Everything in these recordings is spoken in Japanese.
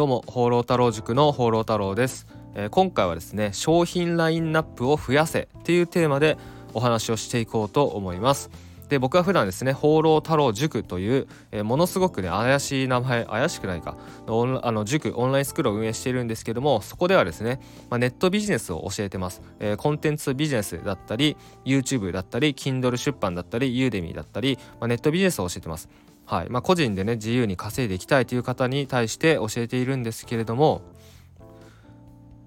どうも放浪太郎塾の放浪太郎です、えー、今回はですね商品ラインナップを増やせっていうテーマでお話をしていこうと思います。で僕は普段ですね放浪太郎塾という、えー、ものすごくね怪しい名前怪しくないかあの塾オンラインスクールを運営しているんですけどもそこではですね、まあ、ネットビジネスを教えてます、えー、コンテンツビジネスだったり YouTube だったり Kindle 出版だったり Udemy だったり、まあ、ネットビジネスを教えてます。はいまあ、個人でね自由に稼いでいきたいという方に対して教えているんですけれども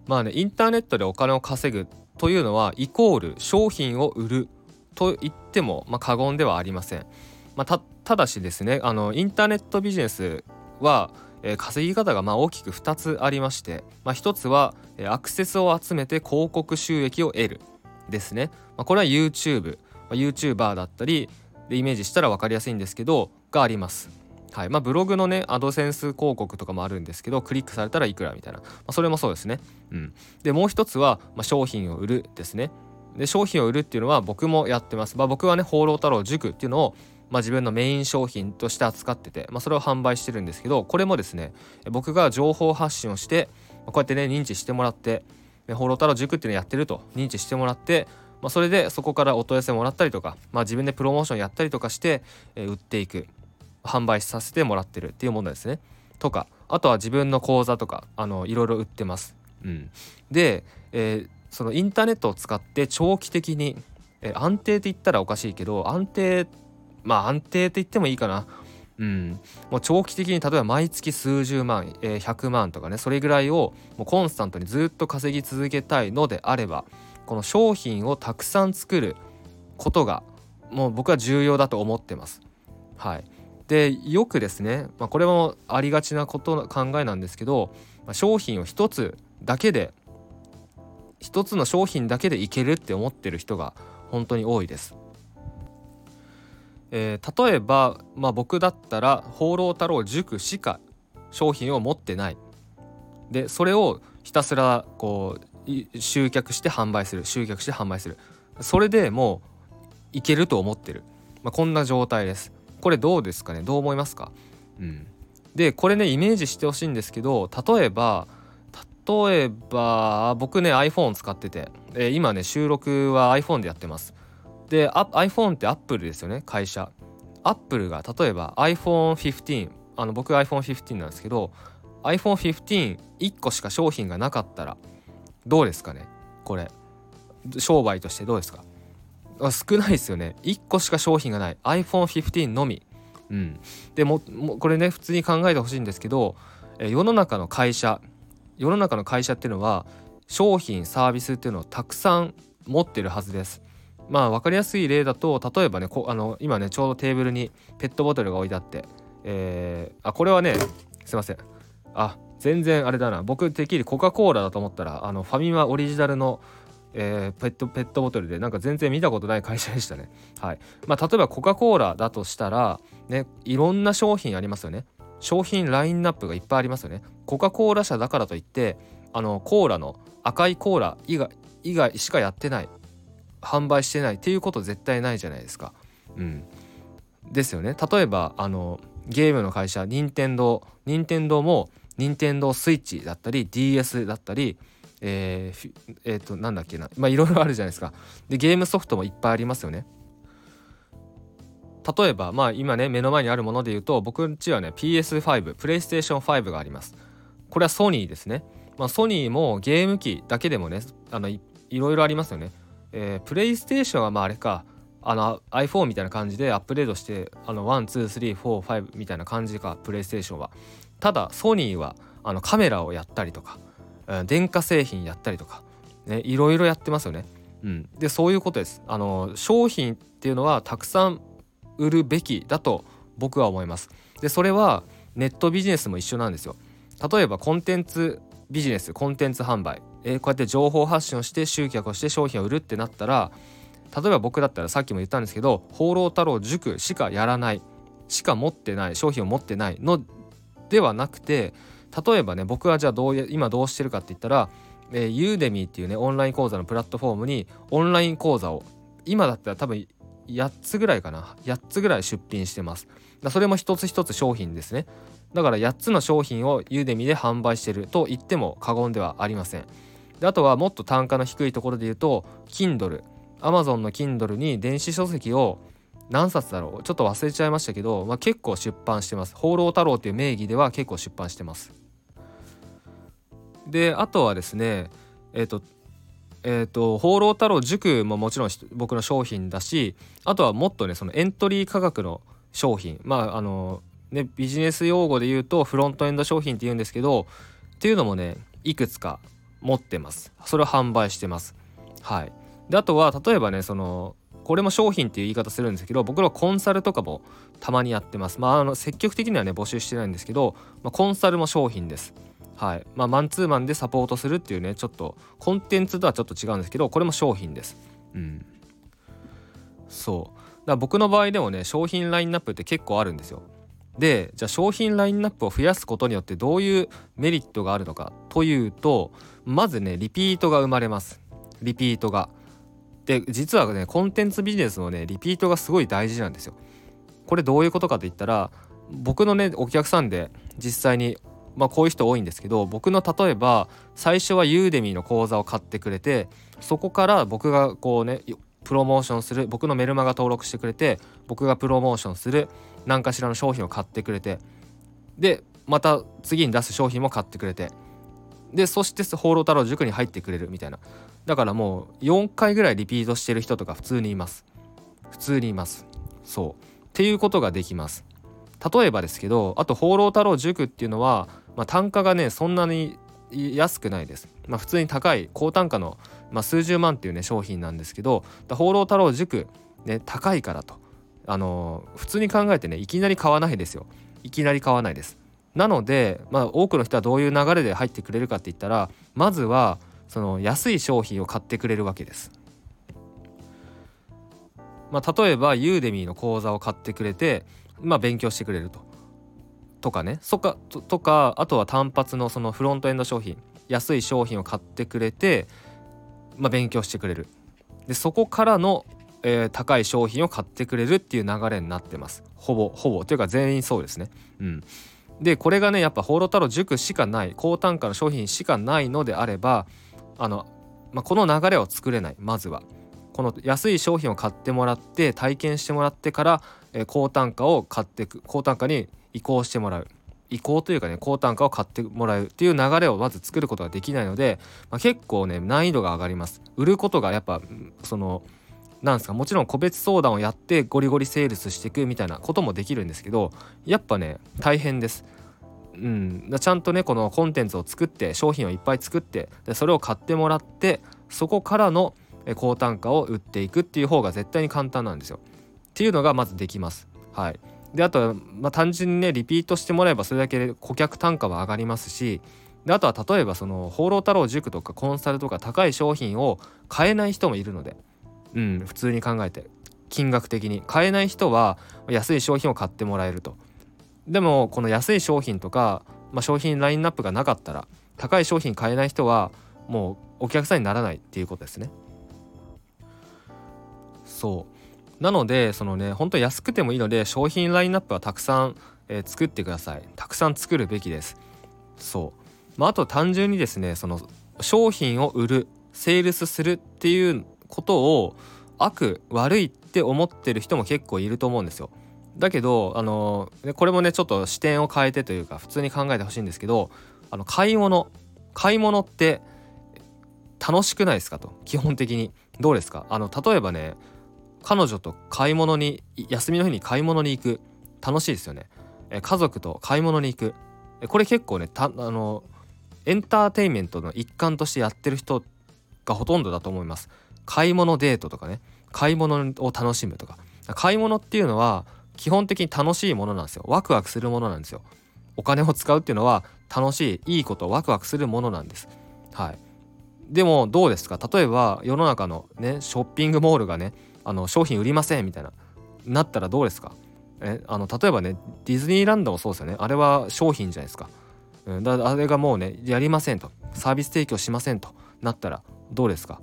まあねインターネットでお金を稼ぐというのはイコール商品を売ると言っても、まあ、過言ではありません。まあ、ただしですねあのインターネットビジネスは、えー、稼ぎ方がまあ大きく2つありまして、まあ、1つは、えー、アクセスを集めて広告収益を得るですね。まあ、これは youtube ま youtuber だったりでイメージしたら分かりやすいんですけどがあります。はいまあ、ブログのねアドセンス広告とかもあるんですけどクリックされたらいくらみたいな、まあ、それもそうですね。うん、でもう一つは、まあ、商品を売るですね。で商品を売るっていうのは僕もやってます。まあ、僕はね放浪太郎塾っていうのをまあ、自分のメイン商品として扱ってて、まあ、それを販売してるんですけどこれもですね僕が情報発信をしてこうやってね認知してもらって「放浪太郎塾」っていうのをやってると認知してもらってまあ、それでそこからお問い合わせもらったりとか、まあ、自分でプロモーションやったりとかして、えー、売っていく販売させてもらってるっていうものですね。とかあとは自分の講座とかあのいろいろ売ってます。うん、で、えー、そのインターネットを使って長期的に、えー、安定って言ったらおかしいけど安定まあ安定って言ってもいいかな。うん、もう長期的に例えば毎月数十万、えー、100万とかねそれぐらいをもうコンスタントにずっと稼ぎ続けたいのであればこの商品をたくさん作ることがもう僕は重要だと思ってます。はい、でよくですね、まあ、これもありがちなことの考えなんですけど、まあ、商品を一つだけで一つの商品だけでいけるって思ってる人が本当に多いです。えー、例えば、まあ、僕だったら放浪太郎塾しか商品を持ってない。でそれをひたすらこう集客して販売する。集客して販売する。それでもういけると思ってる、まあ、こんな状態です。これどうですかね？どう思いますか？うん。でこれねイメージしてほしいんですけど例えば例えば僕ね iPhone 使ってて、えー、今ね収録は iPhone でやってます。で iPhone って Apple ですよね会社。Apple が例えば iPhone15 あの僕 iPhone15 なんですけど iPhone151 個しか商品がなかったらどうですかね？これ。商売としてどうですか？少ないですよね。1個しか商品がない。iPhone15 のみ。うん。でももこれね普通に考えてほしいんですけど世の中の会社世の中の会社っていうのは商品サービスっていうのをたくさん持ってるはずです。まあ分かりやすい例だと例えばねこあの今ねちょうどテーブルにペットボトルが置いてあってえー、あこれはねすいません。あ全然あれだな。僕てっきりコカ・コーラだと思ったらあのファミマオリジナルのえー、ペットペットボトルでなんか全然見たことない会社でしたね。はいまあ、例えばコカ・コーラだとしたら、ね、いろんな商品ありますよね。商品ラインナップがいっぱいありますよね。コカ・コーラ社だからといってあのコーラの赤いコーラ以外以外しかやってない販売してないっていうこと絶対ないじゃないですか。うん、ですよね。例えばあのゲームの会社任天堂任天堂も任天堂スイッチだったり DS だったりえー、えー、となんだっけな。まあいろいろあるじゃないですか。でゲームソフトもいっぱいありますよね。例えばまあ今ね目の前にあるもので言うと僕んちはね PS5 プレイステーション5があります。これはソニーですね。まあソニーもゲーム機だけでもねあのいろいろありますよね。えー、プレイステーションはまああれかあの iPhone みたいな感じでアップデートしてあの12345みたいな感じかプレイステーションは。ただソニーはあのカメラをやったりとか、電化製品やったりとか、ね、いろいろやってますよね。うん、でそういうことです。あの商品っていうのはたくさん売るべきだと僕は思います。でそれはネットビジネスも一緒なんですよ。例えばコンテンツビジネスコンテンツ販売、えー、こうやって情報発信をして集客をして商品を売るってなったら例えば僕だったらさっきも言ったんですけど放浪太郎塾しかやらないしか持ってない商品を持ってないのではなくて例えばね僕はじゃあどう今どうしてるかって言ったら、えー、ユーデミーっていうねオンライン講座のプラットフォームにオンライン講座を今だったら多分8つぐらいかな8つぐらい出品してます。それも一つ一つ商品ですね。だから8つの商品をユーデミで販売してると言っても過言ではありません。であとはもっと単価の低いところで言うと Kindle Amazon の Kindle に電子書籍を何冊だろう？ちょっと忘れちゃいましたけど、まあ、結構出版してます。放浪太郎っていう名義では結構出版してます。であとはですねえっ、ー、とえーと、放浪太郎塾ももちろん僕の商品だしあとはもっとねそのエントリー価格の商品。まああのねビジネス用語で言うとフロントエンド商品って言うんですけどっていうのもねいくつか持ってます。それを販売してます。はい。であとは例えばねそのこれも商品っていう言い方するんですけど僕らコンサルとかもたまにやってます。まああの積極的にはね募集してないんですけど、まあ、コンサルも商品です。はい。まあ、マンツーマンでサポートするっていうねちょっとコンテンツとはちょっと違うんですけどこれも商品です。うん。そう。だから僕の場合でもね商品ラインナップって結構あるんですよ。でじゃあ商品ラインナップを増やすことによってどういうメリットがあるのかというとまずねリピートが生まれます。リピートが。で実はねコンテンツビジネスのねリピートがすごい大事なんですよ。これどういうことかと言ったら僕のねお客さんで実際にまあこういう人多いんですけど僕の例えば最初はユーデミーの講座を買ってくれてそこから僕がこうねプロモーションする僕のメルマガ登録してくれて僕がプロモーションする何かしらの商品を買ってくれてでまた次に出す商品も買ってくれてでそして放浪太郎塾に入ってくれるみたいな。だからもう4回ぐらいリピートしてる人とか普通にいます。普通にいます。そう。っていうことができます。例えばですけどあと放浪太郎塾っていうのはまあ、単価がねそんなに安くないです。まあ、普通に高い高単価の、まあ、数十万っていうね商品なんですけど放浪太郎塾ね高いからと。あのー、普通に考えてねいきなり買わないですよ。いきなり買わないです。なので、まあ、多くの人はどういう流れで入ってくれるかって言ったらまずはその安い商品を買ってくれるわけです。まあ、例えばユーデミーの講座を買ってくれて、まあ、勉強してくれると。とかね。そかとかあとは単発のそのフロントエンド商品。安い商品を買ってくれて、まあ、勉強してくれる。でそこからの、えー、高い商品を買ってくれるっていう流れになってます。ほぼほぼ。というか全員そうですね。うん。でこれがねやっぱ放浪太郎塾しかない高単価の商品しかないのであればあの、まあ、この流れを作れないまずは。この安い商品を買ってもらって体験してもらってから、えー、高単価を買っていく高単価に移行してもらう。移行というかね高単価を買ってもらうっていう流れをまず作ることができないので、まあ、結構ね難易度が上がります。売ることがやっぱそのなんですかもちろん個別相談をやってゴリゴリセールスしていくみたいなこともできるんですけどやっぱね大変です。うん、ちゃんとねこのコンテンツを作って商品をいっぱい作ってでそれを買ってもらってそこからの高単価を売っていくっていう方が絶対に簡単なんですよ。っていうのがまずできます。はい、であとは、まあ、単純にねリピートしてもらえばそれだけ顧客単価は上がりますしであとは例えばその放浪太郎塾とかコンサルとか高い商品を買えない人もいるので。うん普通に考えて。金額的に買えない人は安い商品を買ってもらえると。でもこの安い商品とか、まあ、商品ラインナップがなかったら高い商品買えない人はもうお客さんにならないっていうことですね。そう。なのでそのね本当安くてもいいので商品ラインナップはたくさん、えー、作ってください。たくさん作るべきです。そう。まああと単純にですねその商品を売るセールスするっていうことを悪悪いって思ってる人も結構いると思うんですよ。だけどあのこれもねちょっと視点を変えてというか普通に考えてほしいんですけどあの買い物買い物って楽しくないですかと？基本的に。どうですか？あの例えばね彼女と買い物に休みの日に買い物に行く。楽しいですよね。え家族と買い物に行く。えこれ結構ねたあのエンターテインメントの一環としてやってる人がほとんどだと思います。買い物デートとかね。買い物を楽しむとか。買い物っていうのは基本的に楽しいものなんですよ。ワクワクするものなんですよ。お金を使うっていうのは楽しいいいことワクワクするものなんです。はい。でもどうですか？例えば世の中のねショッピングモールがねあの商品売りませんみたいななったらどうですか？えあの例えばねディズニーランドもそうですよね。あれは商品じゃないですか,、うん、だあれがもうねやりませんと。サービス提供しませんと。なったらどうですか？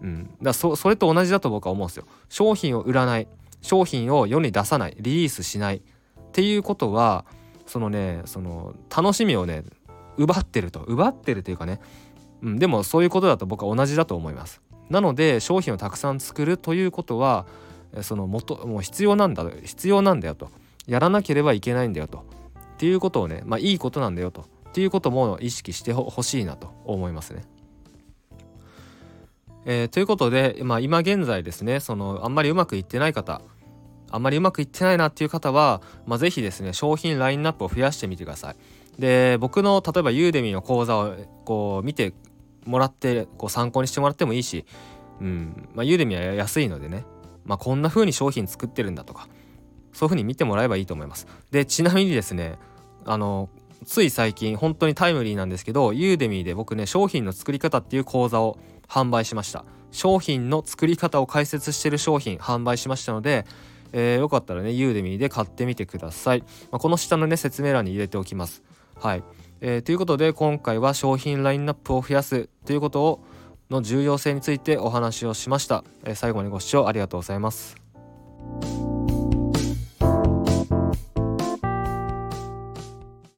うん、だそそれと同じだと僕は思うんですよ。商品を売らない。商品を世に出さないリリースしないっていうことはそのねその楽しみをね奪ってると。奪ってるというかね、うん、でもそういうことだと僕は同じだと思います。なので商品をたくさん作るということはその元もう必要なんだ必要なんだよと。やらなければいけないんだよと。っていうことをねまあいいことなんだよと。っていうことも意識してほしいなと思いますね。えー、ということで、まあ、今現在ですねそのあんまりうまくいってない方あんまりうまくいってないなっていう方は、まあ、ぜひですね商品ラインナップを増やしてみてください。で僕の例えばユーデミーの講座をこう見てもらってこう参考にしてもらってもいいし、うんまあ、ユーデミーは安いのでね、まあ、こんな風に商品作ってるんだとかそういう風に見てもらえばいいと思います。でちなみにですねあのつい最近本当にタイムリーなんですけどユーデミーで僕ね商品の作り方っていう講座を販売しました商品の作り方を解説してる商品販売しましたので、えー、よかったらねユーデミーで買ってみてください、まあ、この下のね説明欄に入れておきます。はい、えー、ということで今回は商品ラインナップを増やすということをの重要性についてお話をしました、えー、最後までご視聴ありがとうございます。